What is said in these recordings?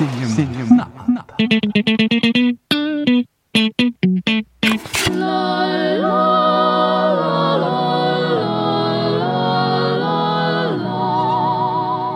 Cinema.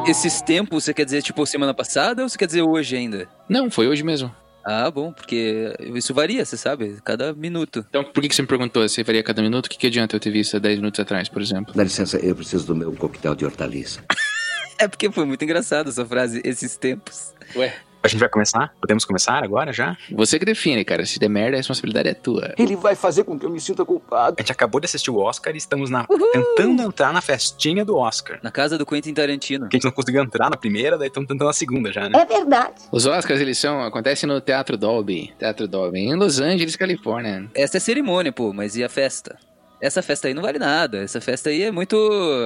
Esses tempos, você quer dizer tipo semana passada ou você quer dizer hoje ainda? Não, foi hoje mesmo. Ah, bom, porque isso varia, você sabe, cada minuto. Então, por que que você me perguntou se varia cada minuto? O que, que adianta eu ter visto há 10 minutos atrás, por exemplo? Dá licença, eu preciso do meu coquetel de hortaliça. É porque foi muito engraçado essa frase, esses tempos. Ué, A gente vai começar? Podemos começar agora já? você que define, cara. Se der merda, a responsabilidade é tua. Ele vai fazer com que eu me sinta culpado. A gente acabou de assistir o Oscar e estamos na- tentando entrar na festinha do Oscar. Na casa do Quentin Tarantino. Que a gente não conseguiu entrar na primeira, daí estamos tentando na segunda já, né? É verdade. Os Oscars, eles são... Acontecem no Teatro Dolby. Teatro Dolby, em Los Angeles, Califórnia. Essa é cerimônia, pô, mas e a festa? Essa festa aí não vale nada. Essa festa aí é muito.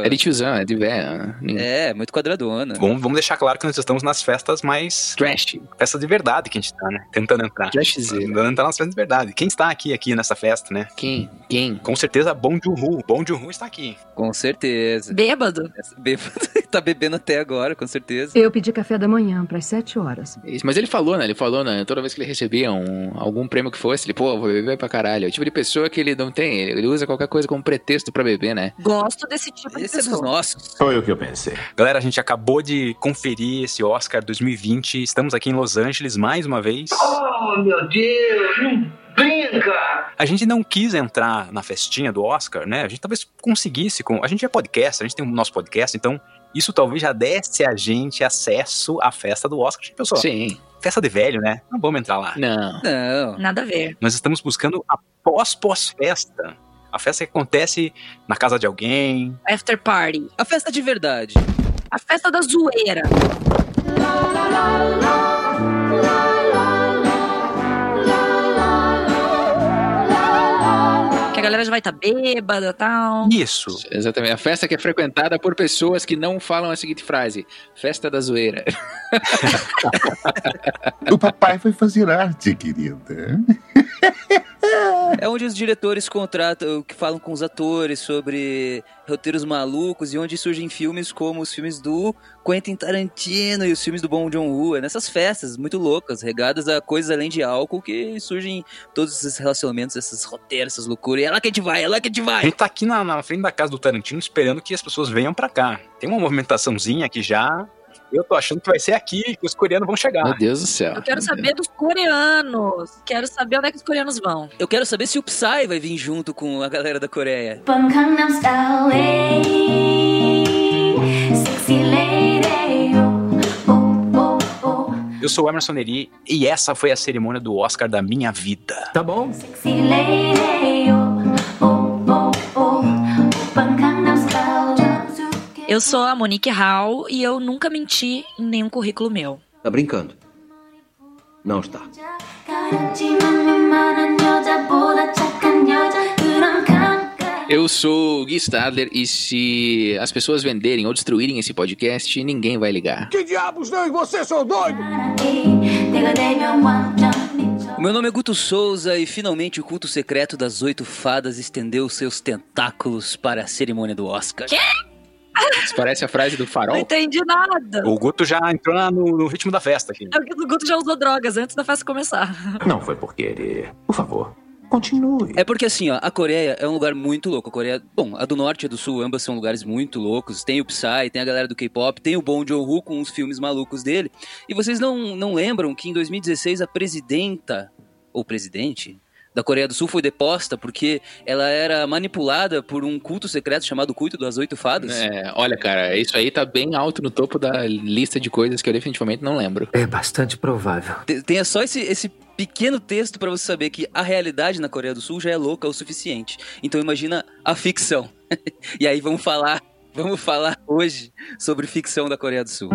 É de tiozão, é de velho. É, muito quadradona. Vamos, vamos deixar claro que nós estamos nas festas mais. Trash. Festas de verdade que a gente tá, né? Tentando entrar. Trashzera. Tentando entrar nas festas de verdade. Quem está aqui, aqui nessa festa, né? Quem? Quem? Com certeza, Bom Joon-ho. Bom Joon-ho está aqui. Com certeza. Bêbado. Bêbado. tá bebendo até agora, com certeza. Eu pedi café da manhã para as sete horas. Isso, Mas ele falou, né? Ele falou, né? Toda vez que ele recebia um, algum prêmio que fosse, ele, pô, vou beber pra caralho. É o tipo de pessoa que ele não tem. Ele usa qualquer coisa como pretexto pra beber, né? Gosto desse tipo de Esse é dos pessoa. nossos. Foi o que eu pensei. Galera, a gente acabou de conferir esse Oscar 2020. Estamos aqui em Los Angeles mais uma vez. Oh, meu Deus, não brinca! A gente não quis entrar na festinha do Oscar, né? A gente talvez conseguisse com. A gente é podcast, a gente tem o nosso podcast, então isso talvez já desse a gente acesso à festa do Oscar. Gente pensou, Sim. festa de velho, né? Não vamos entrar lá. Não. Não. Nada a ver. Nós estamos buscando a pós-pós-festa. A festa que acontece na casa de alguém. After party. A festa de verdade. A festa da zoeira. Que a galera já vai estar bêbada e tal. Isso. Exatamente. A festa que é frequentada por pessoas que não falam a seguinte frase: Festa da zoeira. O papai foi fazer arte, querida. É onde os diretores contratam, que falam com os atores sobre roteiros malucos e onde surgem filmes como os filmes do Quentin Tarantino e os filmes do Bong Joon-ho. É nessas festas muito loucas, regadas a coisas além de álcool, que surgem todos esses relacionamentos, esses roteiros, essas loucuras. E é lá que a gente vai, é lá que a gente A vai. gente tá aqui na, na frente da casa do Tarantino esperando que as pessoas venham pra cá. Tem uma movimentaçãozinha aqui já. Eu tô achando que vai ser aqui que os coreanos vão chegar. Meu Deus do céu. Eu quero saber dos coreanos. Quero saber onde é que os coreanos vão. Eu quero saber se o Psy vai vir junto com a galera da Coreia. Oh, oh, oh, Eu sou o Emerson Neri e essa foi a cerimônia do Oscar da minha vida. Tá bom? sexy lady, oh, oh, oh, oh, eu sou a Monique Hall e eu nunca menti em nenhum currículo meu. Tá brincando? Não está. Eu sou o Gui Stadler e se as pessoas venderem ou destruírem esse podcast, ninguém vai ligar. Que diabos não? E você, seu doido? Meu nome é Guto Souza e finalmente o culto secreto das oito fadas estendeu seus tentáculos para a cerimônia do Oscar. Que? Isso parece a frase do Não farol. entendi nada. O Guto já entrou no, no ritmo da festa aqui. É porque o Guto já usou drogas antes da festa começar. Não foi por querer. Por favor, continue. É porque assim, ó, a Coreia é um lugar muito louco. A Coreia, bom, a do Norte e a do Sul, ambas são lugares muito loucos. Tem o Psy, tem a galera do K-pop, tem o Bong Joon-ho com os filmes malucos dele. E vocês não, não lembram que em 2016 a presidenta, ou presidente, da Coreia do Sul foi deposta porque ela era manipulada por um culto secreto chamado Culto das Oito Fadas? É, olha, cara, isso aí tá bem alto no topo da lista de coisas que eu definitivamente não lembro. É bastante provável. Te- Tenha só esse, esse pequeno texto pra você saber que a realidade na Coreia do Sul já é louca o suficiente. Então imagina a ficção. e aí vamos falar, vamos falar hoje sobre ficção da Coreia do Sul.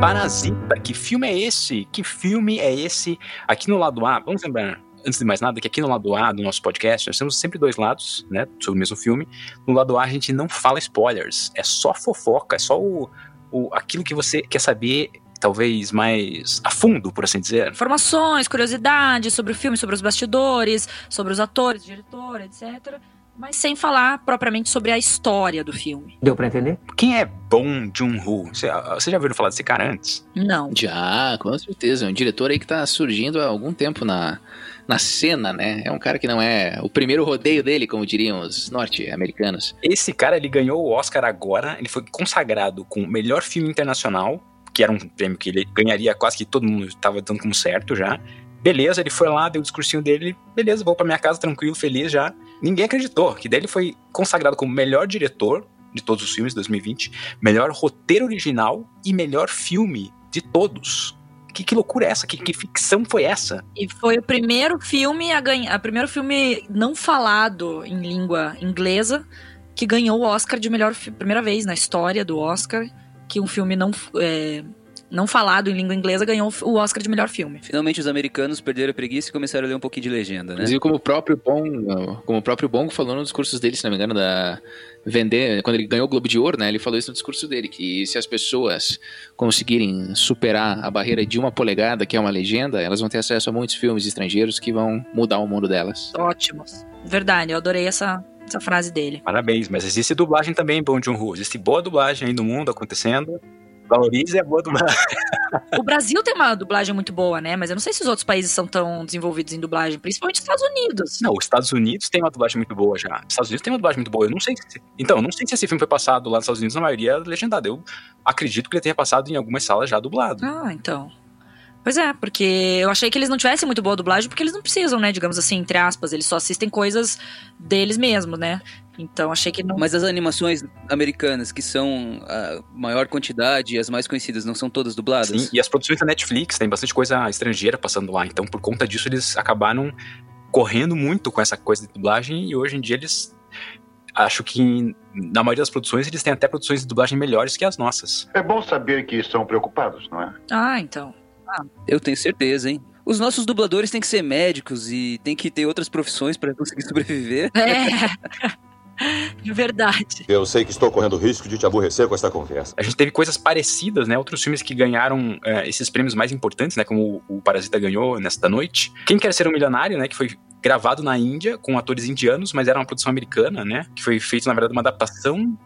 Parasita. Que filme é esse? Que filme é esse? Aqui no lado A, vamos lembrar, antes de mais nada, que aqui no lado A do nosso podcast, nós temos sempre dois lados, né? Sobre o mesmo filme. No lado A a gente não fala spoilers. É só fofoca, é só o, o, aquilo que você quer saber, talvez mais a fundo, por assim dizer. Informações, curiosidades sobre o filme, sobre os bastidores, sobre os atores, diretor, etc. Mas sem falar propriamente sobre a história do filme. Deu pra entender? Quem é Bong Joon-ho? Você, você já ouviu falar desse cara antes? Não. Já, com certeza. É um diretor aí que tá surgindo há algum tempo na, na cena, né? É um cara que não é o primeiro rodeio dele, como diriam os norte-americanos. Esse cara, ele ganhou o Oscar agora, ele foi consagrado com melhor filme internacional, que era um prêmio que ele ganharia quase que todo mundo estava dando como certo já. Beleza, ele foi lá, deu o discursinho dele, beleza, vou pra minha casa tranquilo, feliz já. Ninguém acreditou, que daí ele foi consagrado como melhor diretor de todos os filmes de 2020, melhor roteiro original e melhor filme de todos. Que, que loucura é essa? Que, que ficção foi essa? E foi o primeiro filme a ganhar, o primeiro filme não falado em língua inglesa que ganhou o Oscar de melhor primeira vez na história do Oscar que um filme não é, não falado em língua inglesa ganhou o Oscar de melhor filme. Finalmente os americanos perderam a preguiça e começaram a ler um pouquinho de legenda, né? Inclusive, como o próprio Bongo, como o próprio Bongo falou nos discursos dele, se não me engano, da vender, quando ele ganhou o Globo de Ouro, né? Ele falou isso no discurso dele, que se as pessoas conseguirem superar a barreira de uma polegada, que é uma legenda, elas vão ter acesso a muitos filmes estrangeiros que vão mudar o mundo delas. Ótimos. Verdade, eu adorei essa essa frase dele. Parabéns, mas existe dublagem também, Bong Joon-ho. Existe boa dublagem aí no mundo acontecendo. Valorize a boa dublagem. O Brasil tem uma dublagem muito boa, né? Mas eu não sei se os outros países são tão desenvolvidos em dublagem, principalmente os Estados Unidos. Não, os Estados Unidos tem uma dublagem muito boa já. Os Estados Unidos tem uma dublagem muito boa. Eu não sei se... Então, eu não sei se esse filme foi passado lá nos Estados Unidos, na maioria é legendado. Eu acredito que ele tenha passado em algumas salas já dublado. Ah, então. Pois é, porque eu achei que eles não tivessem muito boa dublagem, porque eles não precisam, né? Digamos assim, entre aspas, eles só assistem coisas deles mesmos, né? Então achei que não. Mas as animações americanas, que são a maior quantidade e as mais conhecidas, não são todas dubladas? Sim, e as produções da Netflix tem bastante coisa estrangeira passando lá. Então, por conta disso, eles acabaram correndo muito com essa coisa de dublagem e hoje em dia eles. Acho que na maioria das produções eles têm até produções de dublagem melhores que as nossas. É bom saber que estão preocupados, não é? Ah, então. Ah. Eu tenho certeza, hein? Os nossos dubladores têm que ser médicos e tem que ter outras profissões para conseguir sobreviver. É. Verdade. Eu sei que estou correndo risco de te aborrecer com essa conversa. A gente teve coisas parecidas, né? Outros filmes que ganharam é, esses prêmios mais importantes, né? Como o, o Parasita ganhou nesta noite. Quem Quer Ser um Milionário, né? Que foi gravado na Índia com atores indianos, mas era uma produção americana, né? Que foi feito, na verdade, uma adaptação...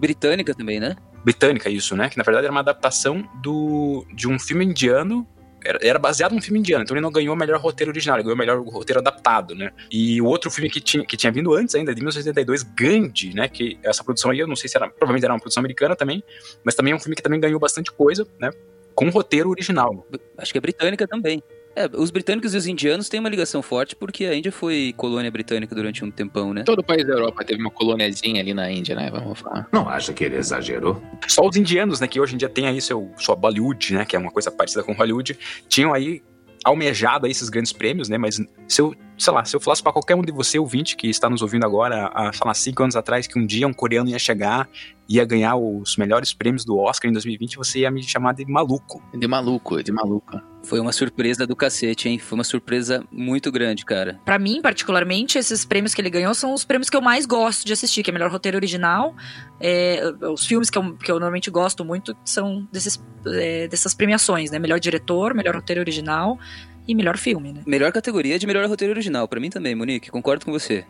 Britânica também, né? Britânica, isso, né? Que, na verdade, era uma adaptação do, de um filme indiano era, era, baseado num filme indiano, então ele não ganhou o melhor roteiro original, ele ganhou o melhor roteiro adaptado, né? E o outro filme que tinha, que tinha vindo antes ainda, de 1982, Gandhi, né? Que essa produção aí, eu não sei se era, provavelmente era uma produção americana também, mas também é um filme que também ganhou bastante coisa, né? Com roteiro original. Acho que é britânica também. É, os britânicos e os indianos têm uma ligação forte porque a Índia foi colônia britânica durante um tempão, né? Todo o país da Europa teve uma coloniazinha ali na Índia, né? Vamos falar. Não acha que ele exagerou? Só os indianos, né? Que hoje em dia tem aí seu, sua Bollywood, né? Que é uma coisa parecida com Hollywood. Tinham aí almejado aí esses grandes prêmios, né? Mas se eu, sei lá, se eu falasse para qualquer um de você, ouvinte, que está nos ouvindo agora, há, sei lá, cinco anos atrás, que um dia um coreano ia chegar, ia ganhar os melhores prêmios do Oscar em 2020, você ia me chamar de maluco. De maluco, de maluco. Foi uma surpresa do cacete, hein? Foi uma surpresa muito grande, cara. Para mim, particularmente, esses prêmios que ele ganhou são os prêmios que eu mais gosto de assistir, que é melhor roteiro original. É, os filmes que eu, que eu normalmente gosto muito são desses, é, dessas premiações, né? Melhor diretor, melhor roteiro original e melhor filme, né? Melhor categoria de melhor roteiro original, para mim também, Monique, concordo com você.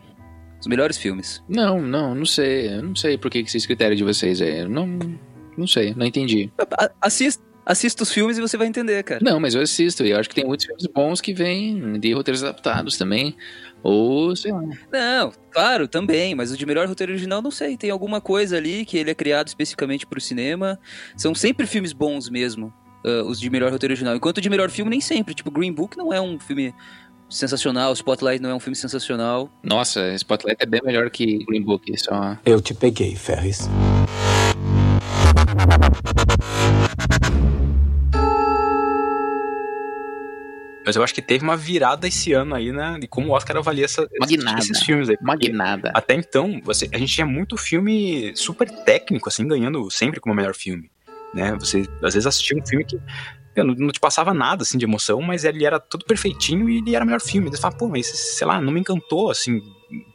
Os melhores filmes. Não, não, não sei. Eu não sei por que esse critério de vocês aí. Não, não sei, não entendi. Assista. Assista os filmes e você vai entender, cara. Não, mas eu assisto. E eu acho que tem muitos filmes bons que vêm de roteiros adaptados também. Ou, sei lá. Não, claro, também. Mas o de melhor roteiro original, não sei. Tem alguma coisa ali que ele é criado especificamente pro cinema. São sempre filmes bons mesmo. Uh, os de melhor roteiro original. Enquanto o de melhor filme, nem sempre. Tipo, Green Book não é um filme sensacional. Spotlight não é um filme sensacional. Nossa, Spotlight é bem melhor que Green Book. Só... Eu te peguei, Ferris. Mas eu acho que teve uma virada esse ano aí, né? De como o Oscar avalia essa, Magnada. esses filmes aí. Magnada. Até então, você, a gente tinha muito filme super técnico, assim, ganhando sempre como melhor filme. Né? Você às vezes assistia um filme que eu, não, não te passava nada assim de emoção, mas ele era tudo perfeitinho e ele era o melhor filme. Você fala, pô, mas sei lá, não me encantou, assim,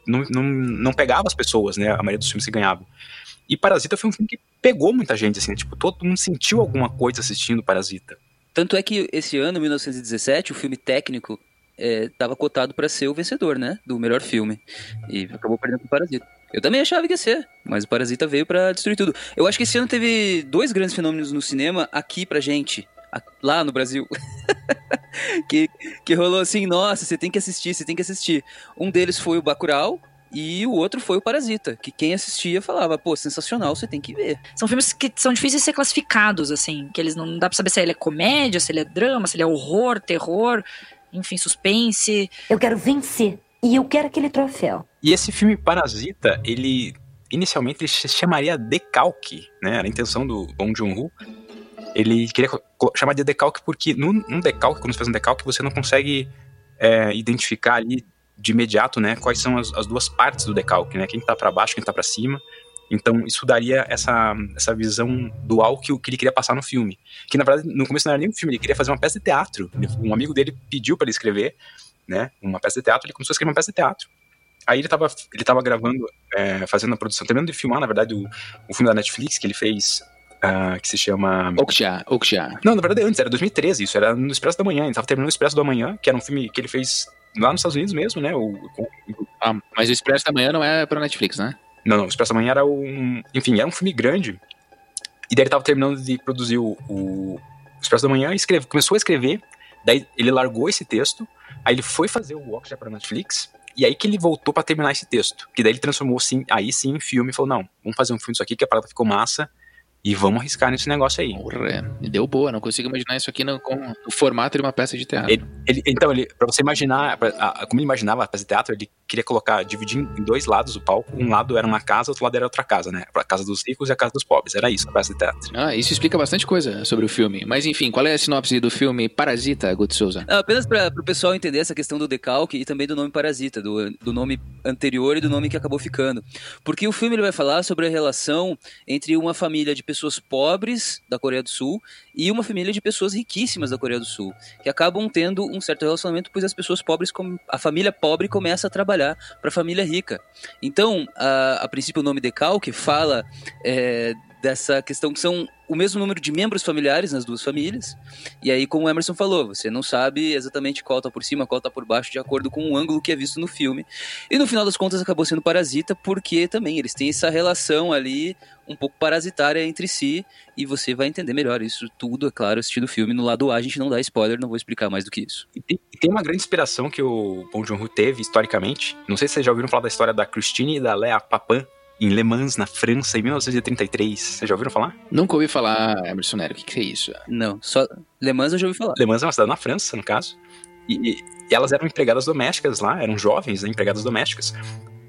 não, não, não pegava as pessoas, né? A maioria dos filmes que ganhavam. E Parasita foi um filme que pegou muita gente, assim, tipo, todo mundo sentiu alguma coisa assistindo Parasita. Tanto é que esse ano, 1917, o filme técnico estava cotado para ser o vencedor, né? Do melhor filme. E acabou perdendo pro Parasita. Eu também achava que ia ser, mas o Parasita veio para destruir tudo. Eu acho que esse ano teve dois grandes fenômenos no cinema aqui pra gente, lá no Brasil. que, que rolou assim, nossa, você tem que assistir, você tem que assistir. Um deles foi o Bacurau e o outro foi o Parasita, que quem assistia falava, pô, sensacional, você tem que ver. São filmes que são difíceis de ser classificados, assim, que eles não, não dá pra saber se ele é comédia, se ele é drama, se ele é horror, terror, enfim, suspense. Eu quero vencer. E eu quero aquele troféu. E esse filme Parasita, ele inicialmente ele se chamaria Decalque, né? Era a intenção do Bong Joon-ho. Ele queria chamar de decalque porque num, num decalque, quando você faz um decalque, você não consegue é, identificar ali de imediato, né, quais são as, as duas partes do decalque, né? Quem tá para baixo, quem tá para cima. Então, isso daria essa, essa visão dual que, que ele queria passar no filme. Que, na verdade, no começo não era nem um filme, ele queria fazer uma peça de teatro. Um amigo dele pediu para ele escrever, né, uma peça de teatro, ele começou a escrever uma peça de teatro. Aí ele tava, ele tava gravando, é, fazendo a produção, terminando de filmar, na verdade, o, o filme da Netflix que ele fez, ah, que se chama... Okja, Okja. Não, na verdade antes, era 2013, isso era no Expresso da Manhã, ele tava terminando o Expresso da Manhã, que era um filme que ele fez lá nos Estados Unidos mesmo, né, o, o- Ah, mas o Expresso da Manhã não é pra Netflix, né? não, não, o Expresso da Manhã era um. Enfim, era um filme grande. E daí ele tava terminando de produzir o, o Expresso da Manhã, escreve, começou a escrever, daí ele largou esse texto, aí ele foi fazer o Walk já pra Netflix, e aí que ele voltou pra terminar esse texto. Que daí ele transformou sim, aí sim em filme e falou: não, vamos fazer um filme disso aqui, que a parada ficou massa, e vamos arriscar nesse negócio aí. Porra, me deu boa, não consigo imaginar isso aqui no, com o formato de uma peça de teatro. Ele, ele- então, ele, pra você imaginar, pra- a- como ele imaginava a peça de teatro, ele queria colocar, dividir em dois lados o palco. Um lado era uma casa, outro lado era outra casa, né? A casa dos ricos e a casa dos pobres. Era isso, a peça de teatro. Ah, isso explica bastante coisa sobre o filme. Mas enfim, qual é a sinopse do filme Parasita, Guto Souza? Ah, Apenas para o pessoal entender essa questão do decalque e também do nome Parasita, do, do nome anterior e do nome que acabou ficando. Porque o filme ele vai falar sobre a relação entre uma família de pessoas pobres da Coreia do Sul e uma família de pessoas riquíssimas da Coreia do Sul, que acabam tendo um certo relacionamento, pois as pessoas pobres, a família pobre começa a trabalhar para a família rica. Então, a, a princípio, o nome decalque fala é, dessa questão que são o mesmo número de membros familiares nas duas famílias. E aí, como o Emerson falou, você não sabe exatamente qual tá por cima, qual tá por baixo, de acordo com o ângulo que é visto no filme. E no final das contas acabou sendo Parasita, porque também eles têm essa relação ali um pouco parasitária entre si, e você vai entender melhor isso tudo, é claro, assistindo o filme. No lado A a gente não dá spoiler, não vou explicar mais do que isso. E tem, uma grande inspiração que o Bong Joon-ho teve historicamente. Não sei se vocês já ouviram falar da história da Christine e da Léa Papin em Le Mans, na França, em 1933. Vocês já ouviram falar? Nunca ouvi falar, Emerson Nero, o que, que é isso? Não, só Le Mans eu já ouvi falar. Le Mans é uma cidade na França, no caso. E, e elas eram empregadas domésticas lá, eram jovens, né, empregadas domésticas.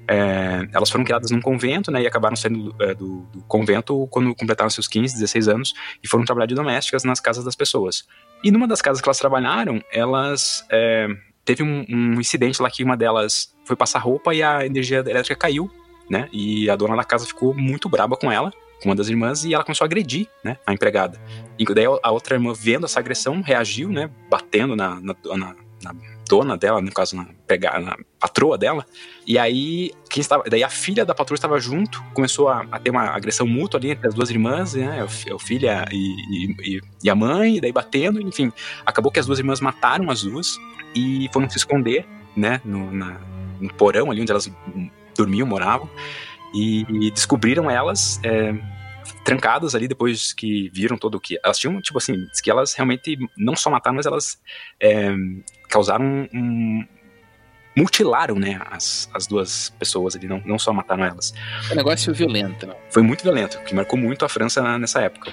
É, elas foram criadas num convento, né, e acabaram saindo do, é, do- do convento quando completaram seus 15, 16 anos e foram trabalhar de domésticas nas casas das pessoas. E numa das casas que elas trabalharam, elas é, teve um, um incidente lá que uma delas foi passar roupa e a energia elétrica caiu, né, e a dona da casa ficou muito braba com ela, com uma das irmãs, e ela começou a agredir, né, a empregada. E daí a outra irmã, vendo essa agressão, reagiu, né, batendo na, na, na- na dona dela, no caso, na, na patroa dela. E aí, quem estava, daí a filha da patroa estava junto, começou a, a ter uma agressão mútua ali entre as duas irmãs, né, o, fi- o e e, e- a mãe, daí batendo, enfim. Acabou que as duas irmãs mataram as duas e foram se esconder, né, no, na- no porão ali onde elas dormiam, moravam. E, e descobriram elas é, trancadas ali depois que viram todo o que. Elas tinham, tipo assim, que elas realmente não só mataram, mas elas é, causaram um. mutilaram, né, as, as duas pessoas ali, não, não só mataram elas. É um negócio violento. né? Foi muito violento, que marcou muito a França nessa época.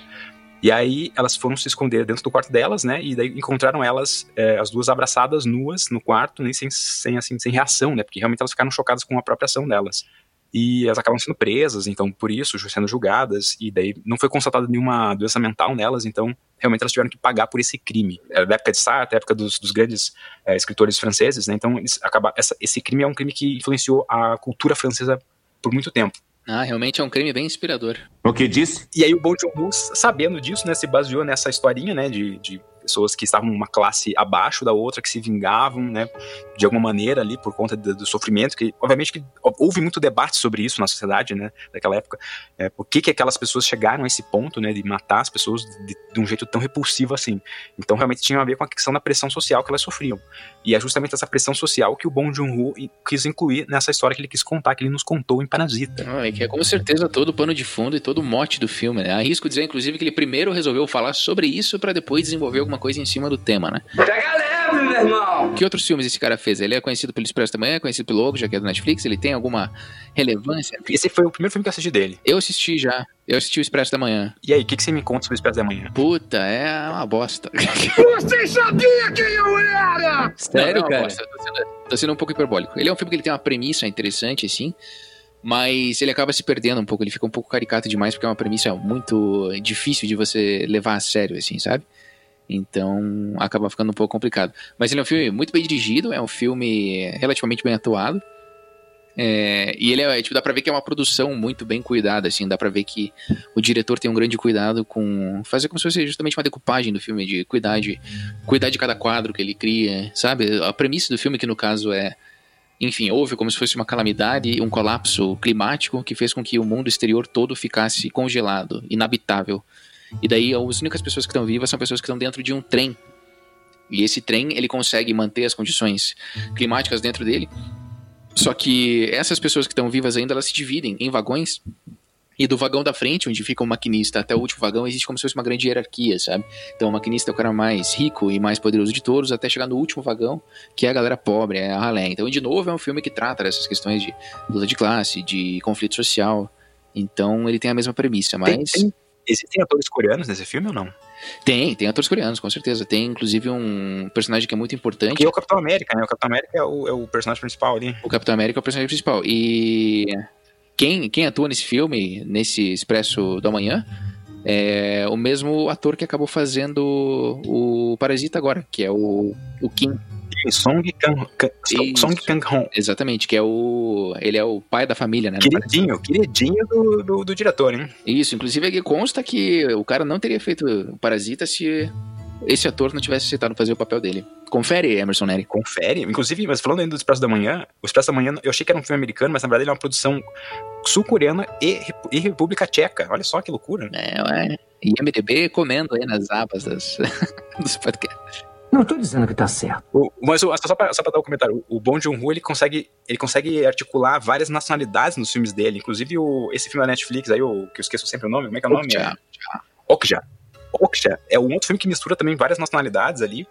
E aí elas foram se esconder dentro do quarto delas, né? E daí encontraram elas, é, as duas abraçadas, nuas, no quarto, nem sem, sem, assim, sem reação, né? Porque realmente elas ficaram chocadas com a própria ação delas. E elas acabam sendo presas, então por isso, sendo julgadas, e daí não foi constatada nenhuma doença mental nelas, então realmente elas tiveram que pagar por esse crime. Era da época de Sartre, época dos, dos grandes é, escritores franceses, né? Então eles acaba, essa, esse crime é um crime que influenciou a cultura francesa por muito tempo. Ah, realmente é um crime bem inspirador. O que disse? E aí o Bong Joon-ho, sabendo disso, né, se baseou nessa historinha, né, de, de pessoas que estavam uma classe abaixo da outra, que se vingavam, né, de alguma maneira ali por conta do, do sofrimento, que obviamente que houve muito debate sobre isso na sociedade, né, daquela época, é, por que que aquelas pessoas chegaram a esse ponto, né, de matar as pessoas de, de um jeito tão repulsivo assim. Então realmente tinha a ver com a questão da pressão social que elas sofriam. E é justamente essa pressão social que o Bong Joon-ho quis incluir nessa história que ele quis contar, que ele nos contou em Parasita. Ah, e que é com certeza todo o pano de fundo e todo o mote do filme, né? Arrisco dizer, inclusive, que ele primeiro resolveu falar sobre isso para depois desenvolver alguma coisa em cima do tema, né? Pega leve, meu irmão! Que outros filmes esse cara fez? Ele é conhecido pelo Expresso da Manhã, é conhecido pelo Ogo, já que é do Netflix, ele tem alguma relevância? Esse foi o primeiro filme que eu assisti dele. Eu assisti já. Eu assisti o Expresso da Manhã. E aí, o que, que você me conta sobre o Expresso da Manhã? Puta, é uma bosta. Você sabia quem eu era! Sério, não, não, cara? Bosta, tô, sendo, tô sendo um pouco hiperbólico. Ele é um filme que ele tem uma premissa interessante, assim, mas ele acaba se perdendo um pouco, ele fica um pouco caricato demais, porque é uma premissa muito difícil de você levar a sério, assim, sabe? Então acaba ficando um pouco complicado. Mas ele é um filme muito bem dirigido, é um filme relativamente bem atuado. É, e ele é, tipo, dá pra ver que é uma produção muito bem cuidada, assim, dá pra ver que o diretor tem um grande cuidado com fazer como se fosse justamente uma decupagem do filme, de cuidar de, cuidar de cada quadro que ele cria, sabe? A premissa do filme, que no caso é, enfim, houve como se fosse uma calamidade, um colapso climático que fez com que o mundo exterior todo ficasse congelado, inabitável. E daí as únicas pessoas que estão vivas são pessoas que estão dentro de um trem. E esse trem, ele consegue manter as condições climáticas dentro dele, só que essas pessoas que estão vivas ainda, elas se dividem em vagões. E do vagão da frente, onde fica o maquinista, até o último vagão, existe como se fosse uma grande hierarquia, sabe? Então o maquinista é o cara mais rico e mais poderoso de todos, até chegar no último vagão, que é a galera pobre, é a ralé. Então, de novo, é um filme que trata dessas questões de luta de classe, de conflito social. Então, ele tem a mesma premissa, mas... Tem, tem, existem atores coreanos nesse filme ou não? Tem, tem atores coreanos, com certeza. Tem, inclusive, um personagem que é muito importante. Que é o Capitão América, né? O Capitão América é o, é o personagem principal ali. O Capitão América é o personagem principal. E quem, quem atua nesse filme, nesse Expresso do Amanhã, é o mesmo ator que acabou fazendo o Parasita agora, que é o, o Kim. Song Kang, Kang, Song Kang Hong. Exatamente, que é o. Ele é o pai da família, né? Queridinho, queridinho do, do, do, diretor, hein? Isso, inclusive aqui consta que o cara não teria feito o Parasita se esse ator não tivesse aceitado fazer o papel dele. Confere, Emerson Neri. Confere. Inclusive, mas falando ainda do Expresso da Manhã, o Expresso da Manhã, eu achei que era um filme americano, mas na verdade ele é uma produção sul-coreana e, e, República Tcheca. Olha só que loucura. É, ué. E MDB comendo aí nas abas das, dos podcasts. Não tô dizendo que tá certo. O, mas o, só, pra, só pra dar um comentário, o Bong Joon-ho, ele consegue, ele consegue articular várias nacionalidades nos filmes dele, inclusive o, esse filme da Netflix aí, o, que eu esqueço sempre o nome, como é que é o nome? Okja. Okja. Okja é um outro filme que mistura também várias nacionalidades ali,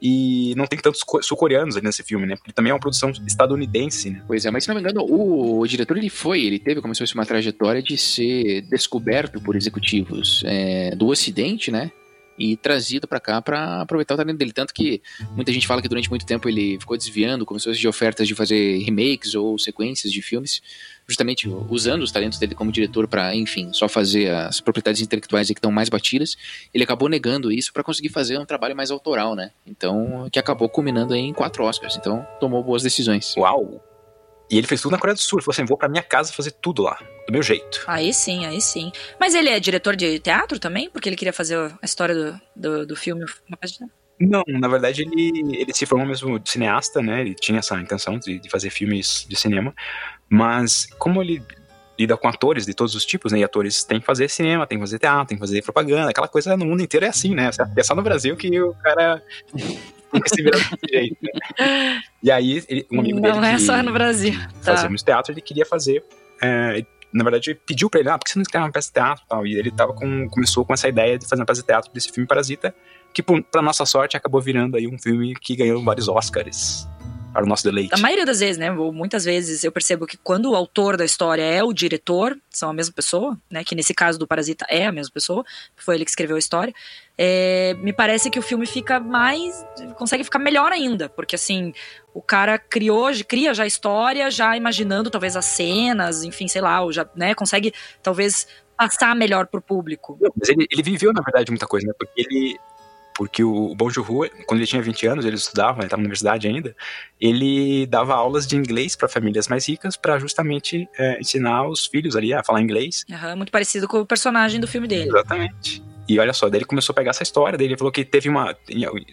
e não tem tantos sul-coreanos ali nesse filme, né? Porque também é uma produção estadunidense, né? Pois é, mas se não me engano, o, o diretor ele foi, ele teve como se fosse uma trajetória de ser descoberto por executivos é, do Ocidente, né? E trazido para cá para aproveitar o talento dele. Tanto que muita gente fala que durante muito tempo ele ficou desviando, começou a de ofertas de fazer remakes ou sequências de filmes, justamente usando os talentos dele como diretor para, enfim, só fazer as propriedades intelectuais que estão mais batidas. Ele acabou negando isso para conseguir fazer um trabalho mais autoral, né? Então, que acabou culminando em quatro Oscars. Então, tomou boas decisões. Uau! E ele fez tudo na Coreia do Sul. Ele falou assim: vou pra minha casa fazer tudo lá, do meu jeito. Aí sim, aí sim. Mas ele é diretor de teatro também? Porque ele queria fazer a história do, do, do filme. Não, na verdade ele, ele se formou mesmo de cineasta, né? Ele tinha essa intenção de, de fazer filmes de cinema. Mas como ele lida com atores de todos os tipos, né? E atores têm que fazer cinema, tem que fazer teatro, tem que fazer propaganda, aquela coisa no mundo inteiro é assim, né? É só no Brasil que o cara tem que se virar desse jeito. Né? E aí, ele, um amigo dele. Não é só no Brasil. Fazia Tá. teatro, ele queria fazer. é, na verdade, pediu pra ele, ah, por que você não escreve uma peça de teatro e tal? E ele tava com, começou com essa ideia de fazer uma peça de teatro desse filme Parasita, que, pra nossa sorte, acabou virando aí um filme que ganhou vários Oscars. Para o nosso deleite. A maioria das vezes, né? Ou muitas vezes eu percebo que quando o autor da história é o diretor, são a mesma pessoa, né? Que nesse caso do Parasita é a mesma pessoa, foi ele que escreveu a história. é, me parece que o filme fica mais. consegue ficar melhor ainda, porque assim, o cara criou, cria já a história, já imaginando talvez as cenas, enfim, sei lá, ou já, né? Consegue talvez passar melhor pro público. Mas ele, ele viveu, na verdade, muita coisa, né? Porque ele. Porque o Bong Joon-ho, quando ele tinha 20 anos, ele estudava, ele estava na universidade ainda, ele dava aulas de inglês para famílias mais ricas para justamente é, ensinar os filhos ali a falar inglês. Aham, muito parecido com o personagem do filme dele. Exatamente. E olha só, daí ele começou a pegar essa história, daí ele falou que teve uma,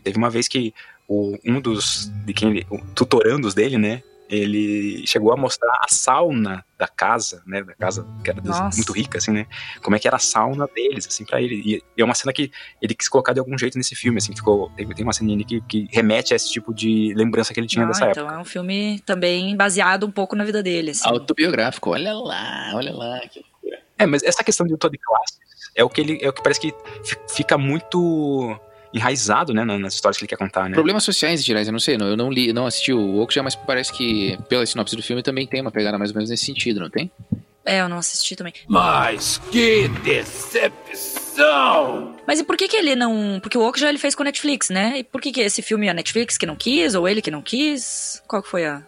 teve uma vez que o, um dos, de quem ele, tutorandos dele, né, ele chegou a mostrar a sauna da casa, né, da casa que era Nossa. muito rica, assim, né, como é que era a sauna deles, assim, pra ele. E, é uma cena que ele quis colocar de algum jeito nesse filme, assim, ficou, tem, tem uma ceninha ali que, que remete a esse tipo de lembrança que ele tinha Ah, dessa então época. é um filme também baseado um pouco na vida dele. Assim. Autobiográfico, olha lá, olha lá. que loucura. É, mas essa questão de luta de classes é o que ele, é o que parece que fi- fica muito enraizado, né, na- nas histórias que ele quer contar, né. Problemas sociais gerais, eu não sei, não, eu não li, não assisti o Okja, mas parece que pela sinopse do filme também tem uma pegada mais ou menos nesse sentido, não tem? É, eu não assisti também. Mas que decepção! Mas e por que que ele não... Porque o Okja ele fez com a Netflix, né? E por que que esse filme é a Netflix que não quis? Ou ele que não quis? Qual que foi a,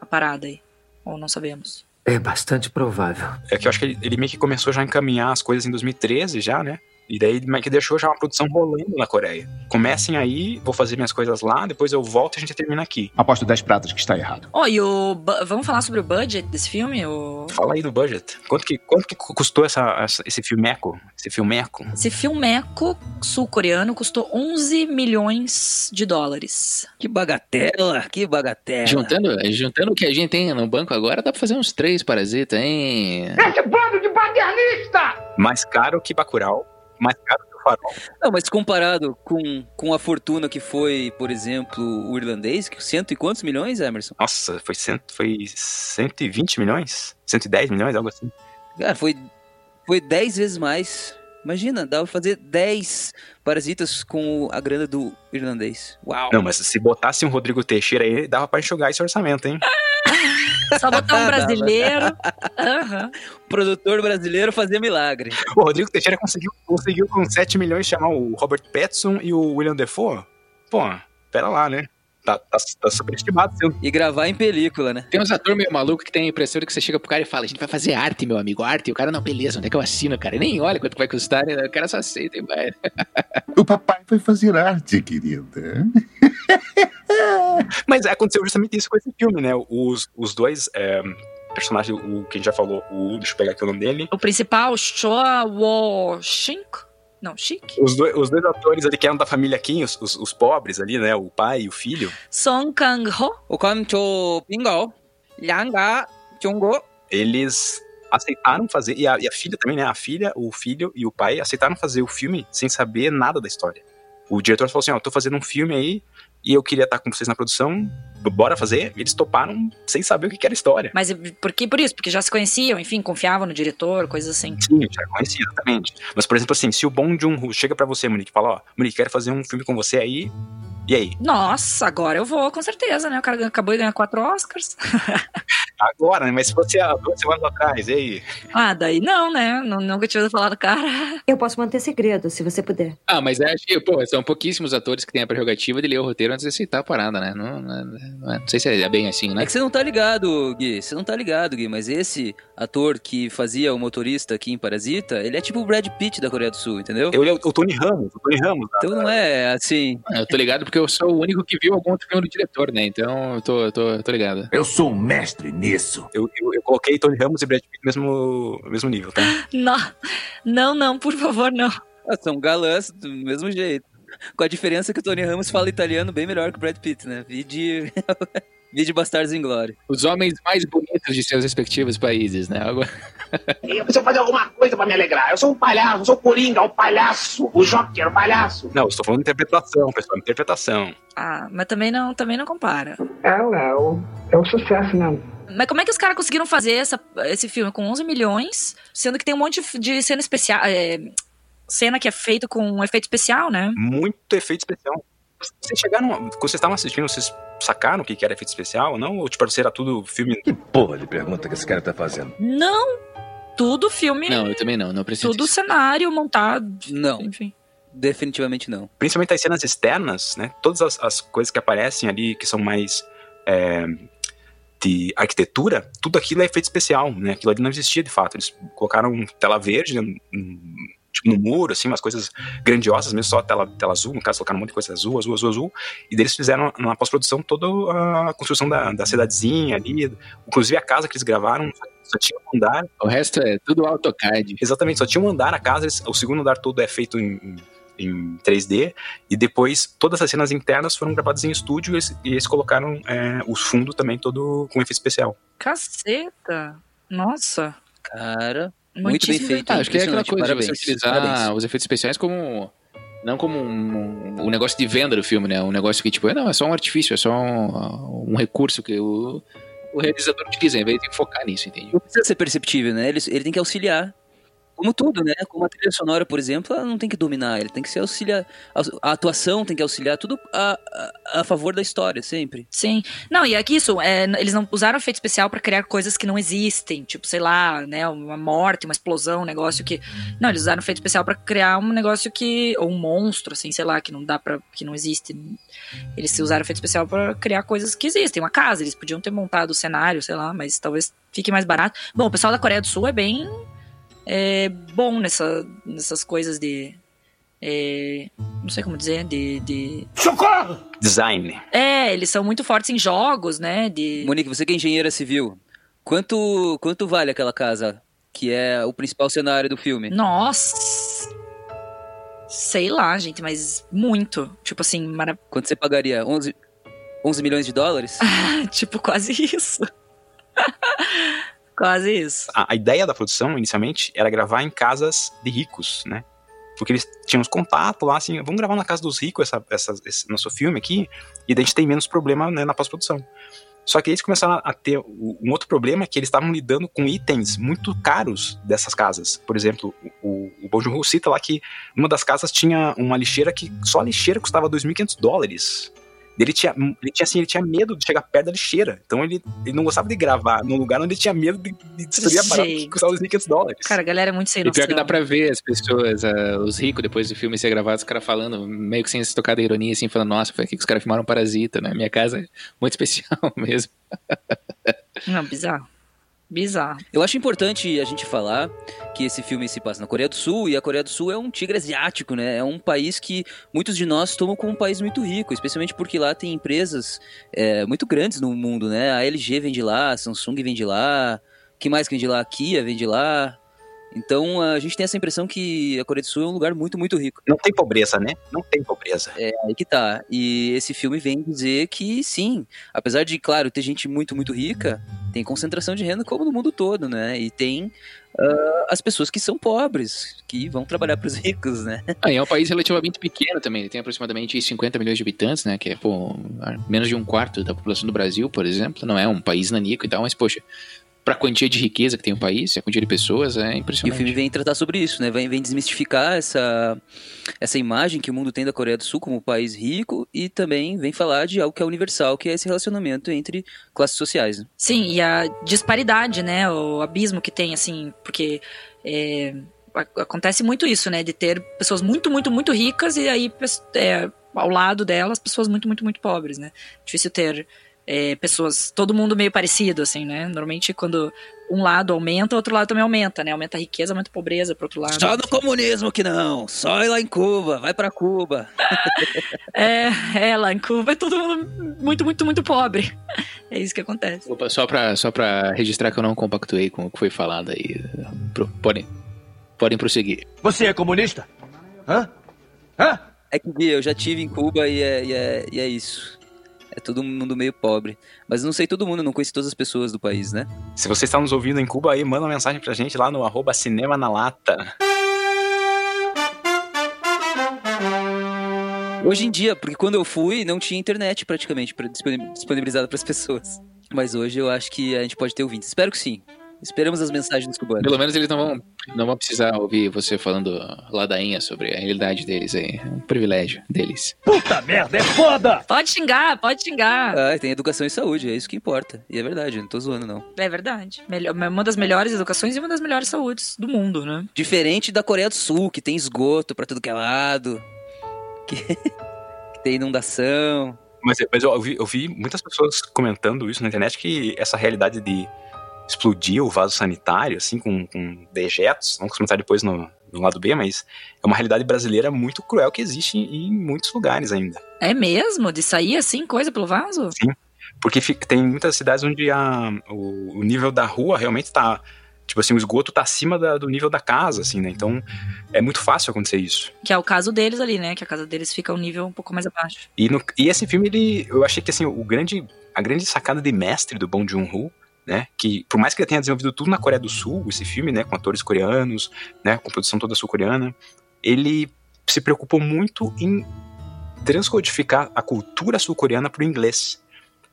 a parada aí? Ou não sabemos? É bastante provável. É que eu acho que ele, ele meio que começou já a encaminhar as coisas em 2013 já, né? E daí que deixou já uma produção rolando na Coreia. Comecem aí, vou fazer minhas coisas lá, depois eu volto e a gente termina aqui. Aposto 10 pratas que está errado. Oh, e o... Vamos falar sobre o budget desse filme? O... Fala aí do budget. Quanto que, quanto que custou essa, essa- esse filmeco? Esse filmeco? Esse filmeco sul-coreano custou 11 milhões de dólares. Que bagatela, que bagatela. Juntando, juntando o que a gente tem no banco agora, dá pra fazer uns três parasitas, hein? Esse bando de paternista! Mais caro que Bacurau, mais caro que o Farol. Não, mas comparado com, com a fortuna que foi, por exemplo, o irlandês, que cento e quantos milhões, Emerson? Nossa, foi, cento, foi 120 milhões? 110 milhões, algo assim. Cara, foi, foi 10 vezes mais. Imagina, dava pra fazer 10 parasitas com a grana do irlandês. Uau! Não, mas se botasse um Rodrigo Teixeira aí, dava pra enxugar esse orçamento, hein? Só botar um brasileiro. Aham. Produtor brasileiro fazia milagre. O Rodrigo Teixeira conseguiu, conseguiu com 7 milhões chamar o Robert Pattinson e o William Defoe? Pô, pera lá, né? Tá, tá, tá superestimado. Seu... E gravar em película, né? Tem uns atores meio maluco que tem a impressão de que você chega pro cara e fala, a gente vai fazer arte, meu amigo, arte. E o cara, não, beleza, onde é que eu assino, cara? E nem olha quanto vai custar, né? O cara só aceita e vai. O papai vai fazer arte, querida. Mas aconteceu justamente isso com esse filme, né? Os, os dois é, personagens, o que a gente já falou, o, deixa eu pegar aqui o nome dele. O principal, Shoa Wo Shink? Não, Shik? Os dois, os dois atores ali que eram da família Kim, os, os, os pobres ali, né? O pai e o filho. Song Kang-ho. O Kamcho Pingal, Yanga Chongo. Eles aceitaram fazer, e a, e a filha também, né? A filha, o filho e o pai aceitaram fazer o filme sem saber nada da história. O diretor falou assim: Ó, eu tô fazendo um filme aí e eu queria estar com vocês na produção, bora fazer. E eles toparam sem saber o que era a história. Mas por que por isso? Porque já se conheciam, enfim, confiavam no diretor, coisas assim. Sim, já conhecia, exatamente. Mas, por exemplo, assim, se o Bong Joon-ho chega pra você, Monique, e fala, ó, Monique, quero fazer um filme com você aí, e aí? Nossa, agora eu vou, com certeza, né? O cara acabou de ganhar quatro Oscars. Agora, né? Mas se fosse há duas semanas atrás, e aí? Ah, daí não, né? Não, nunca tinha ouvido falar do cara. Eu posso manter segredo, se você puder. Ah, mas acho que, pô, são pouquíssimos atores que têm a prerrogativa de ler o roteiro antes de aceitar a parada, né? Não, não, não, não sei se é bem assim, né? É que você não tá ligado, Gui. Você não tá ligado, Gui. Mas esse ator que fazia o motorista aqui em Parasita, ele é tipo o Brad Pitt da Coreia do Sul, entendeu? Ele é o o Tony Ramos, o Tony Ramos. né? Então não é assim. Ah, Eu tô ligado porque eu sou o único que viu algum outro filme do diretor, né? Então eu tô, eu tô, eu tô ligado. Eu sou um mestre nisso. Eu, eu, eu coloquei Tony Ramos e Brad Pitt no mesmo, no mesmo nível, tá? Não, não, não, por favor, não. Ah, São galãs do mesmo jeito. Com a diferença que o Tony Ramos fala italiano bem melhor que o Brad Pitt, né? Vide, Vide Bastardos em Glória. Os homens mais bonitos de seus respectivos países, né? Algo... Eu preciso fazer alguma coisa pra me alegrar. Eu sou um palhaço, eu sou o Coringa, o palhaço, o Joker, o palhaço. Não, eu estou falando de interpretação, pessoal, interpretação. Ah, mas também não, também não compara. É, é, o, é o sucesso mesmo. Mas como é que os caras conseguiram fazer essa, esse filme com 11 milhões, sendo que tem um monte de cena especial, é, cena que é feita com um efeito especial, né? Muito efeito especial. Vocês chegaram, quando vocês estavam assistindo, vocês sacaram o que que era efeito especial ou não? Ou tipo, era tudo filme... Que porra de pergunta que esse cara tá fazendo? Não, tudo filme, Não, eu também não, não preciso tudo disso. cenário montado, Não, enfim. definitivamente não. Principalmente as cenas externas, né? Todas as, as coisas que aparecem ali, que são mais... é, de arquitetura, tudo aquilo é efeito especial, né? Aquilo ali não existia de fato. Eles colocaram tela verde, né, tipo no muro, assim, umas coisas grandiosas, mesmo só tela, tela azul, no caso, colocaram um monte de coisa azul, azul, azul, azul. E deles fizeram na pós-produção toda a construção da, da cidadezinha ali, inclusive a casa que eles gravaram só tinha um andar. O resto é tudo AutoCAD. Exatamente, só tinha um andar na casa, eles- o segundo andar todo é feito em, em- em 3D, e depois todas as cenas internas foram gravadas em estúdio e eles, e eles colocaram é, os fundos também todo com efeito especial. Caceta. Nossa. Cara, muito bem feito. Ah, acho que é aquela coisa de parabéns, você utilizar parabéns. os efeitos especiais como. Não como um, um negócio de venda do filme, né? Um negócio que, tipo, não, é só um artifício, é só um, um recurso que o, o realizador utiliza, em vez de focar nisso, entende? Não precisa ser perceptível, né? Ele, ele tem que auxiliar. Como tudo, né? Como a trilha sonora, por exemplo, ela não tem que dominar, ele tem que ser auxiliar. A atuação tem que auxiliar, tudo a, a, a favor da história, sempre. Sim. Não, e aqui isso, é, eles não usaram efeito especial pra criar coisas que não existem, tipo, sei lá, né, uma morte, uma explosão, um negócio que Não, eles usaram efeito especial pra criar um negócio que ou um monstro assim, sei lá, que não dá para que não existe. Eles usaram efeito especial pra criar coisas que existem, uma casa, eles podiam ter montado o cenário, sei lá, mas talvez fique mais barato. Bom, o pessoal da Coreia do Sul é bem é, bom nessa, nessas coisas de é, não sei como dizer, de, de Socorro! Design. é, eles são muito fortes em jogos, né? De. Monique, você que é engenheira civil, quanto, quanto vale aquela casa que é o principal cenário do filme? Nossa! Sei lá, gente, mas muito. Tipo assim, mara... Quanto você pagaria? 11, 11 milhões de dólares? tipo, quase isso. quase isso. A, a ideia da produção, inicialmente, era gravar em casas de ricos, né? Porque eles tinham os contatos lá, assim, vamos gravar na casa dos ricos essa, essa, esse nosso filme aqui, e a gente tem menos problema né, na pós-produção. Só que eles começaram a ter um outro problema que eles estavam lidando com itens muito caros dessas casas. Por exemplo, o, o cita lá que uma das casas tinha uma lixeira que só a lixeira custava 2.500 dólares. Ele tinha, ele tinha assim, ele tinha medo de chegar perto da lixeira. Então ele, ele não gostava de gravar num lugar onde ele tinha medo de, de destruir a parada que custava 2.500 dólares. Cara, a galera é muito sem E pior noção. que dá pra ver as pessoas, ah, os ricos, depois do filme ser gravado, os caras falando, meio que sem se tocar da ironia, assim, falando, nossa, foi aqui que os caras filmaram Parasita, né? Minha casa é muito especial mesmo. Não, bizarro. Bizarro. Eu acho importante a gente falar que esse filme se passa na Coreia do Sul e a Coreia do Sul é um tigre asiático, né? É um país que muitos de nós tomam como um país muito rico, especialmente porque lá tem empresas é, muito grandes no mundo, né? A LG vem de lá, a Samsung vem de lá, que mais que vem de lá? A Kia vem de lá. Então a gente tem essa impressão que a Coreia do Sul é um lugar muito, muito rico. Não tem pobreza, né? Não tem pobreza. É aí que tá. E esse filme vem dizer que sim, apesar de, claro, ter gente muito, muito rica, tem concentração de renda como no mundo todo, né? E tem ah, as pessoas que são pobres, que vão trabalhar para os ricos, né? Ah, é um país relativamente pequeno também, ele tem aproximadamente 50 milhões de habitantes, né? Que é, pô, menos de um quarto da população do Brasil, por exemplo. Não é um país nanico e tal, mas, poxa, pra quantia de riqueza que tem o país, a quantia de pessoas, é E o impressionante. filme vem tratar sobre isso, né? Vem, vem desmistificar essa, essa imagem que o mundo tem da Coreia do Sul como um país rico e também vem falar de algo que é universal, que é esse relacionamento entre classes sociais. né? Sim, e a disparidade, né? O abismo que tem, assim, porque é, a- acontece muito isso, né? De ter pessoas muito, muito, muito ricas e aí é, ao lado delas pessoas muito, muito, muito pobres, né? Difícil ter é, pessoas, todo mundo meio parecido, assim, né? Normalmente quando um lado aumenta, o outro lado também aumenta, né? Aumenta a riqueza, aumenta a pobreza pro outro lado. Só no comunismo que não, só ir lá em Cuba, vai para Cuba. É, é, lá em Cuba é todo mundo muito, muito, muito pobre. É isso que acontece. Opa, só pra, só pra registrar que eu não compactuei com o que foi falado aí. Pro- Podem, podem prosseguir. Você é comunista? Hã? Hã? É que eu já tive em Cuba e é, e é, e é isso. É todo mundo meio pobre. Mas não sei todo mundo, não conheço todas as pessoas do país, né? Se você está nos ouvindo em Cuba aí, manda uma mensagem pra gente lá no arroba cinema na lata. Hoje em dia, porque quando eu fui, não tinha internet praticamente pra- disponi- disponibilizada para as pessoas. Mas hoje eu acho que a gente pode ter ouvintes. Espero que sim. Esperamos as mensagens dos cubanos. Pelo menos eles não vão, não vão precisar ouvir você falando ladainha sobre a realidade deles aí. É um privilégio deles. Puta merda, é foda! Pode xingar, pode xingar. Ah, tem educação e saúde, é isso que importa. E é verdade, eu não tô zoando, não. É verdade. Melhor, uma das melhores educações e uma das melhores saúdes do mundo, né? Diferente da Coreia do Sul, que tem esgoto pra tudo que é lado, que, que tem inundação. Mas, mas eu, vi, eu vi muitas pessoas comentando isso na internet que essa realidade de explodir o vaso sanitário, assim, com, com dejetos, vamos comentar depois no, no lado B, mas é uma realidade brasileira muito cruel que existe em, em muitos lugares ainda. É mesmo? De sair assim, coisa pelo vaso? Sim. Porque fi- tem muitas cidades onde a, o, o nível da rua realmente tá. Tipo assim, o esgoto tá acima da- do nível da casa, assim, né? Então é muito fácil acontecer isso. Que é o caso deles ali, né? Que a casa deles fica um nível um pouco mais abaixo. E, no- e esse filme, ele, eu achei que assim, o grande, a grande sacada de mestre do Bong Joon-ho, né, que por mais que ele tenha desenvolvido tudo na Coreia do Sul, esse filme, né, com atores coreanos, né, com produção toda sul-coreana, ele se preocupou muito em transcodificar a cultura sul-coreana para o inglês.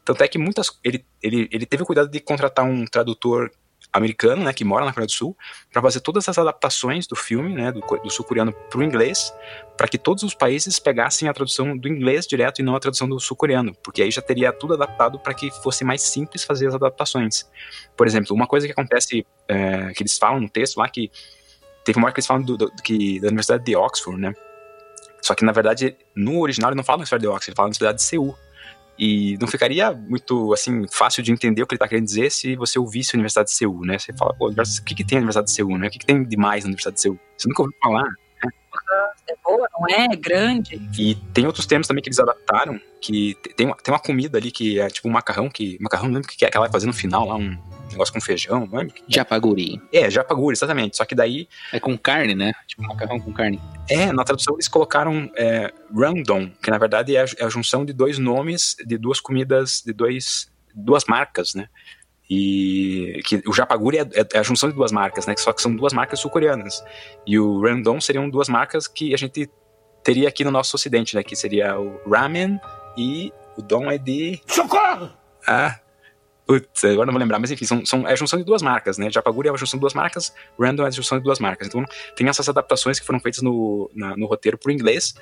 Tanto é que muitas ele, ele, ele teve o cuidado de contratar um tradutor americano, né, que mora na Coreia do Sul, para fazer todas essas adaptações do filme, né, do, do sul-coreano para o inglês, para que todos os países pegassem a tradução do inglês direto e não a tradução do sul-coreano, porque aí já teria tudo adaptado para que fosse mais simples fazer as adaptações. Por exemplo, uma coisa que acontece, é, que eles falam no texto lá, que teve uma hora que eles falam do, do- que, da Universidade de Oxford, né, só que na verdade no original ele não fala Universidade de Oxford, ele fala Universidade de Seul. E não ficaria muito, assim, fácil de entender o que ele está querendo dizer se você ouvisse a Universidade de Seul, né? Você fala, pô, o que, que tem a Universidade de Seul, né? O que, que tem de mais na Universidade de Seul? Você nunca ouviu falar. É boa, não é? É grande. E tem outros termos também que eles adaptaram, que te- tem uma, tem uma comida ali que é tipo um macarrão, que. Macarrão, não lembro o que é que ela vai fazer no final lá, um negócio com feijão, não lembro? Japaguri. É, japaguri, exatamente. Só que daí. É com carne, né? Tipo macarrão com carne. É, na tradução eles colocaram é, random, que na verdade é a, é a junção de dois nomes, de duas comidas, de dois, duas marcas, né? E que o Japaguri é, é a junção de duas marcas, né? Só que são duas marcas sul-coreanas. E o Randon seriam duas marcas que a gente teria aqui no nosso ocidente, né? Que seria o ramen e o dom é de... Socorro! Ah, putz, agora não vou lembrar, mas enfim, são, são, é a junção de duas marcas, né? Japaguri é a junção de duas marcas, Random é a junção de duas marcas. Então tem essas adaptações que foram feitas no, na- no roteiro pro inglês,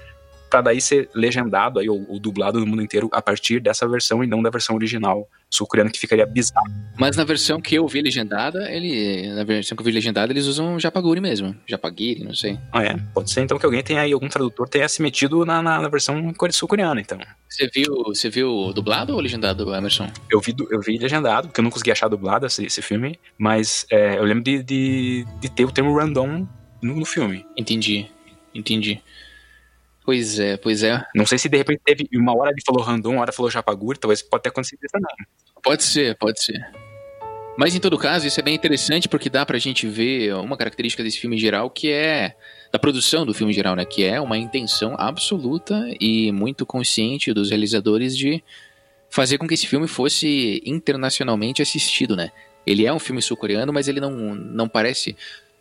para daí ser legendado aí, ou, ou dublado no mundo inteiro a partir dessa versão e não da versão original sul-coreana, que ficaria bizarro. Mas na versão que eu vi legendada, ele. Na versão que eu vi legendada, eles usam Japaguri mesmo. Japagiri, não sei. Ah, é? Pode ser então que alguém tenha aí, algum tradutor tenha se metido na, na, na versão core- sul-coreana, então. Você viu, você viu dublado ou legendado, Emerson? Eu vi, eu vi legendado, porque eu não consegui achar dublado esse, esse filme, mas é, eu lembro de, de, de ter o termo random no, no filme. Entendi, entendi. Pois é, pois é. Não sei se de repente teve uma hora ele falou random, uma hora falou japaguri, talvez pode ter acontecido isso também. Pode ser, pode ser. Mas em todo caso, isso é bem interessante porque dá pra gente ver uma característica desse filme em geral que é da produção do filme em geral, né? Que é uma intenção absoluta e muito consciente dos realizadores de fazer com que esse filme fosse internacionalmente assistido, né? Ele é um filme sul-coreano, mas ele não, não parece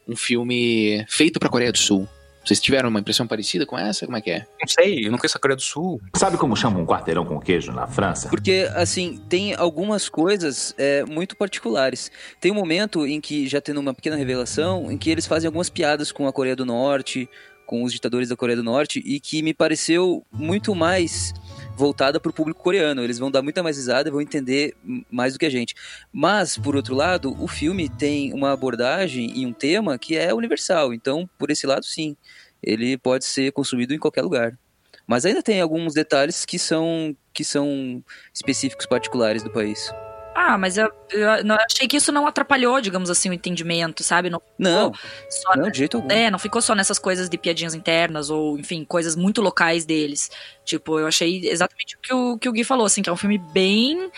um filme feito pra Coreia do Sul. Vocês tiveram uma impressão parecida com essa? Como é que é? Não sei, eu não conheço a Coreia do Sul. Sabe como chama um quarteirão com queijo na França? Porque, assim, tem algumas coisas é, muito particulares. Tem um momento em que, já tendo uma pequena revelação, em que eles fazem algumas piadas com a Coreia do Norte, com os ditadores da Coreia do Norte, e que me pareceu muito mais voltada para o público coreano. Eles vão dar muita mais risada, vão entender mais do que a gente. Mas, por outro lado, o filme tem uma abordagem e um tema que é universal. Então, por esse lado, sim, ele pode ser consumido em qualquer lugar. Mas ainda tem alguns detalhes que são, que são específicos particulares do país. Ah, mas eu, eu eu achei que isso não atrapalhou, digamos assim, o entendimento, sabe? Não, Não, ficou só não, de jeito algum. É, não ficou só nessas coisas de piadinhas internas ou, enfim, coisas muito locais deles. Tipo, eu achei exatamente o que o, que o Gui falou, assim, que é um filme bem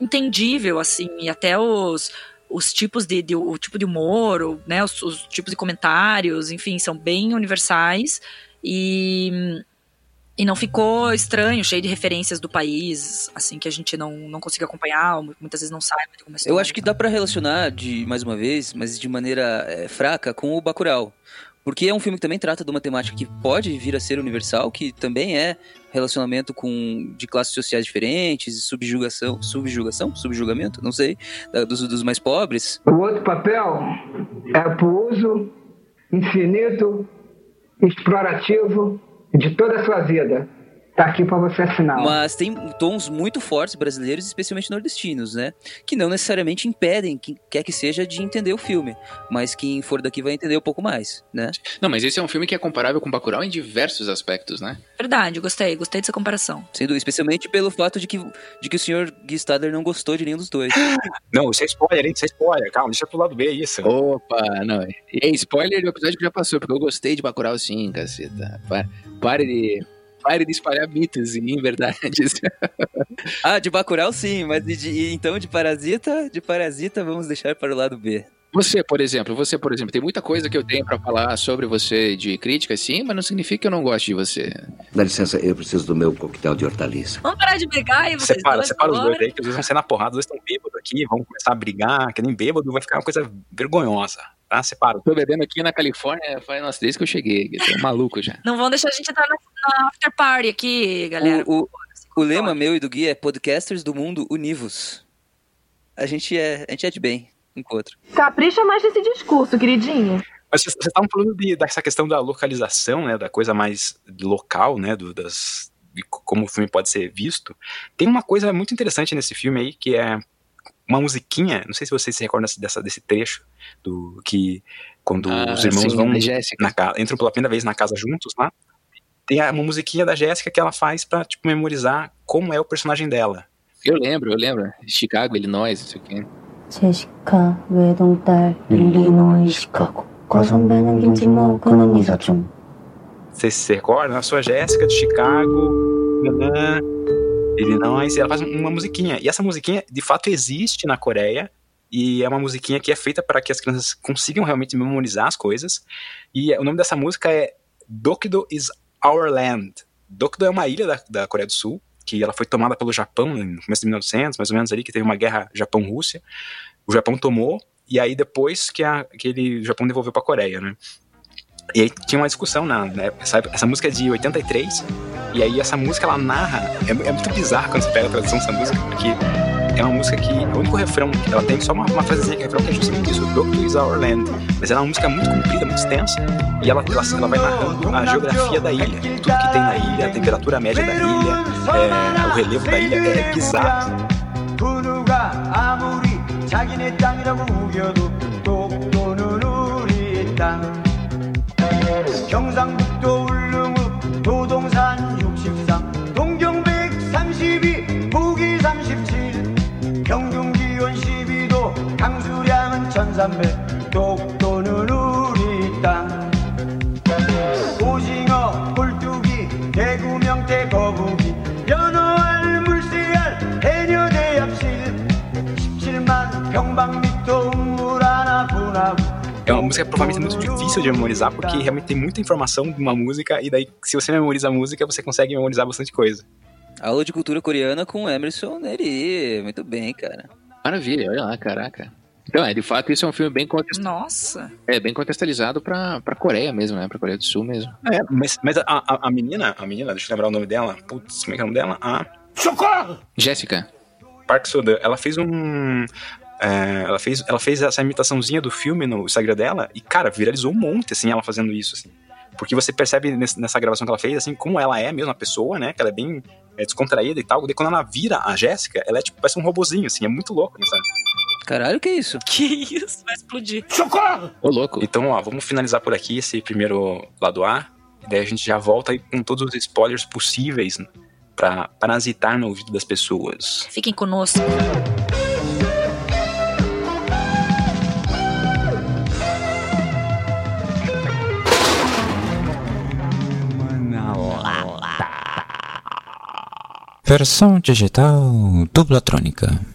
entendível, assim, e até os, os tipos de, de- o tipo de humor, né, os, os tipos de comentários, enfim, são bem universais e e não ficou estranho, cheio de referências do país, assim, que a gente não, não consiga acompanhar, ou muitas vezes não saiba de alguma história. Eu acho que dá pra relacionar, de mais uma vez, mas de maneira é, fraca, com o Bacurau. Porque é um filme que também trata de uma temática que pode vir a ser universal, que também é relacionamento com de classes sociais diferentes, subjugação, subjugação, subjugamento, não sei, dos, dos mais pobres. O outro papel é para o uso infinito, explorativo de toda a sua vida. Tá aqui para você assinar. Mas tem tons muito fortes brasileiros, especialmente nordestinos, né? Que não necessariamente impedem quem quer que seja de entender o filme, mas quem for daqui vai entender um pouco mais, né? Não, mas esse é um filme que é comparável com Bacurau em diversos aspectos, né? Verdade, gostei, gostei dessa comparação. Sendo, especialmente pelo fato de que, de que o senhor Guy Stadler não gostou de nenhum dos dois. Não, isso é spoiler, hein? Isso é spoiler. Calma, deixa pro lado B isso. Opa, não. E é spoiler do episódio que já passou, porque eu gostei de Bacurau sim, caceta. Pa- Pare de Pare de espalhar mitos e inverdades. Ah, de Bacurau sim, mas de, de- então de Parasita, de Parasita vamos deixar para o lado B. Você, por exemplo, você, por exemplo, tem muita coisa que eu tenho pra falar sobre você de crítica, sim, mas não significa que eu não goste de você. Dá licença, eu preciso do meu coquetel de hortaliça. Vamos parar de brigar e vocês Separa, separa os dois aí, que os dois vão sair na porrada, os dois estão bêbados aqui, vão começar a brigar, que nem bêbado, vai ficar uma coisa vergonhosa, tá? Separa. Tô bebendo aqui na Califórnia faz, nossa, desde que eu cheguei, tô maluco já. Não vão deixar a gente entrar na, na after party aqui, galera. O, o, o lema meu e do Gui é Podcasters do Mundo Univos. A gente é, a gente é de bem, com o outro. Capricha mais nesse discurso, queridinho. Mas vocês estavam falando de, dessa questão da localização, né, da coisa mais local, né, do, das, de co- como o filme pode ser visto. Tem uma coisa muito interessante nesse filme aí, que é uma musiquinha, não sei se vocês se recordam dessa, desse trecho, do que quando Ah, os irmãos sim, vão da Jéssica. na casa, entram pela primeira vez na casa juntos lá, tem a- uma musiquinha da Jéssica que ela faz pra, tipo, memorizar como é o personagem dela. Eu lembro, eu lembro. Chicago, Illinois, isso aqui. 제시카 외동딸 일리노이 시카고 거선배는 김치모 그는 이사촌 Você se recorda? A sua Jéssica de Chicago, nanã, Illinois, e ela faz uma musiquinha. E essa musiquinha, de fato, existe na Coreia. E é uma musiquinha que é feita para que as crianças consigam realmente memorizar as coisas. E o nome dessa música é Dokdo is Our Land. Dokdo é uma ilha da, da Coreia do Sul, que ela foi tomada pelo Japão no começo de 1900, mais ou menos ali, que teve uma guerra Japão-Rússia. O Japão tomou, e aí depois que, a, que ele, o Japão devolveu para a Coreia, né? E aí tinha uma discussão na, época, essa, essa música é de 83, e aí essa música ela narra, é, é muito bizarro quando você pega a tradução dessa música, porque é uma música que, o único refrão, que ela tem só uma, uma frasezinha que é refrão que é justamente isso, Doctor is our land, mas ela é uma música muito comprida, muito extensa, e ela, ela, ela vai narrando a geografia da ilha, tudo que tem na ilha, a temperatura média da ilha, é, o relevo da ilha, é bizarro. 강수량은 1300 독도는 우리 땅 오징어 꼴뚜기 대구 명태 거북이 연어 알 물새알 해녀 대합실 17만 평방미터 우물 하나 분하고 É uma música provavelmente muito difícil de memorizar, porque realmente tem muita informação de uma música, e daí, se você memoriza a música, você consegue memorizar bastante coisa. Aula de cultura coreana com Emerson Neri. Muito bem, cara. Maravilha, olha lá, caraca. Então, é, de fato, isso é um filme bem, contest... Nossa. é, bem contextualizado pra, pra Coreia mesmo, né? Pra Coreia do Sul mesmo. É, mas, mas a, a, a menina, a menina, deixa eu lembrar o nome dela. Putz, como é que é o nome dela? A Socorro! Jéssica. Park Sodan. Ela fez um. é, ela, fez, ela fez essa imitaçãozinha do filme no Instagram dela e, cara, viralizou um monte, assim, ela fazendo isso, assim. Porque você percebe nessa gravação que ela fez, assim, como ela é mesmo a pessoa, né? Que ela é bem é, descontraída e tal. Daí quando ela vira a Jéssica, ela é tipo, parece um robozinho, assim, é muito louco, né, sabe? Caralho, que isso? Que isso? Vai explodir. Socorro! Ô, louco. Então, ó, vamos finalizar por aqui esse primeiro lado A. Daí a gente já volta aí com todos os spoilers possíveis pra parasitar no ouvido das pessoas. Fiquem conosco. Versão digital Dublatrônica.